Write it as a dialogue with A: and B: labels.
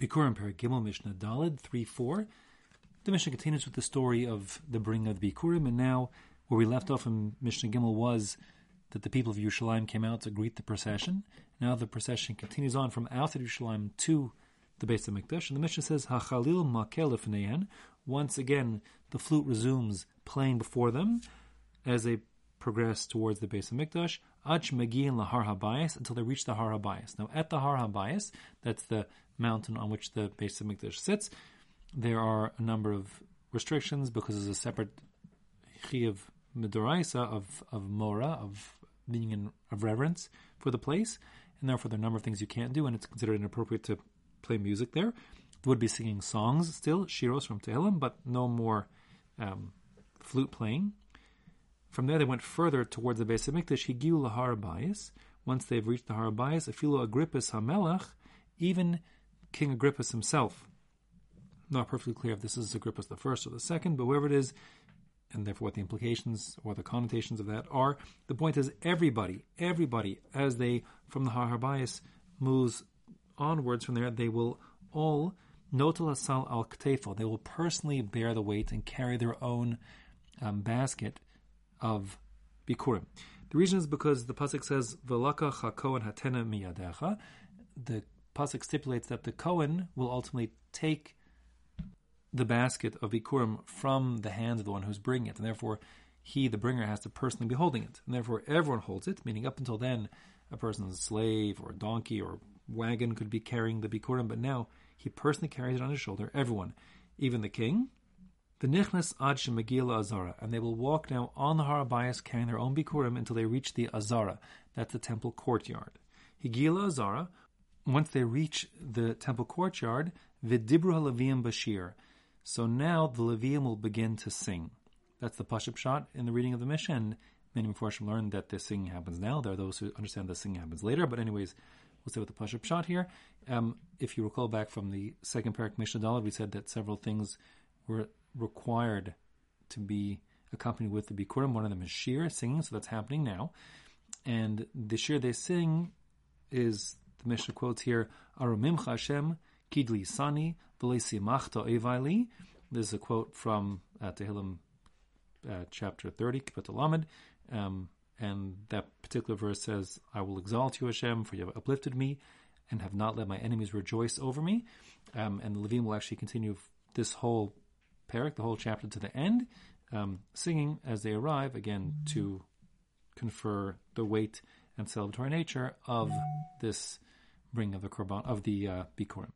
A: Bikurim Perik Gimel Mishnah Dalid 3 4. The Mishnah continues with the story of the bringing of the Bikurim, and now where we left off in Mishnah Gimel was that the people of Yerushalayim came out to greet the procession. Now the procession continues on from outside Yerushalayim to the Beis HaMikdash, and the Mishnah says, Hachalil Makel Once again, the flute resumes playing before them as they progress towards the Beis HaMikdash. Ach Megian Lahar Habayis until they reach the Har Habayis. Now, at the Har Habayis, that's the mountain on which the Beis HaMikdash sits, there are a number of restrictions because there's a separate Chiyav Midoraisa of, of Mora, of being in of reverence for the place, and therefore there are a number of things you can't do, and it's considered inappropriate to play music there. There would be singing songs still, shiros from Tehillim, but no more um, flute playing. From there, they went further towards the Beis HaMikdash. Higiu lahar. Once they've reached the Har Bayis, Afilu Agrippus Hamelach, even King Agrippus himself. Not perfectly clear if this is Agrippus the first or the second, but whoever it is, and therefore what the implications or the connotations of that are. The point is, everybody, everybody, as they from the Har Habayis moves onwards from there, they will all notal asal al ktefo. They will personally bear the weight and carry their own um, basket of bikurim. The reason is because the pasuk says "Velaka hakohen hatena miyadecha." The pasuk stipulates that the kohen will ultimately take the basket of bikurim from the hands of the one who's bringing it, and therefore he, the bringer, has to personally be holding it, and therefore everyone holds it. Meaning, up until then, a person's slave or donkey or wagon could be carrying the bikurim, but now he personally carries it on his shoulder. Everyone, even the king, the nichnas ad shemagila azara, and they will walk now on the Har Habayis carrying their own bikurim until they reach the azara. That's the temple courtyard. Higila azara. Once they reach the temple courtyard, vidibru halavim bashir. So now the Levium will begin to sing. That's the pashut pshat in the reading of the. And many Mepharshim learned that the singing happens now. There are those who understand the singing happens later. But anyways, we'll stay with the pashut pshat here. Um, if you recall back from the second parak Mishnah Dalad, we said that several things were required to be accompanied with the Bikurim. One of them is Shir, singing, so that's happening now. And the Shir they sing is, the Mishnah quotes here, Arumim Hashem, Kidli Sani, Machta Evaili. This is a quote from uh, Tehillim uh, chapter 30, Kapitel Lamed. Um, and that particular verse says, I will exalt you, Hashem, for you have uplifted me and have not let my enemies rejoice over me. Um, and the Levim will actually continue this whole parak, the whole chapter to the end, um, singing as they arrive, again, to confer the weight and celebratory nature of this bring of the korban of the uh, bikurim.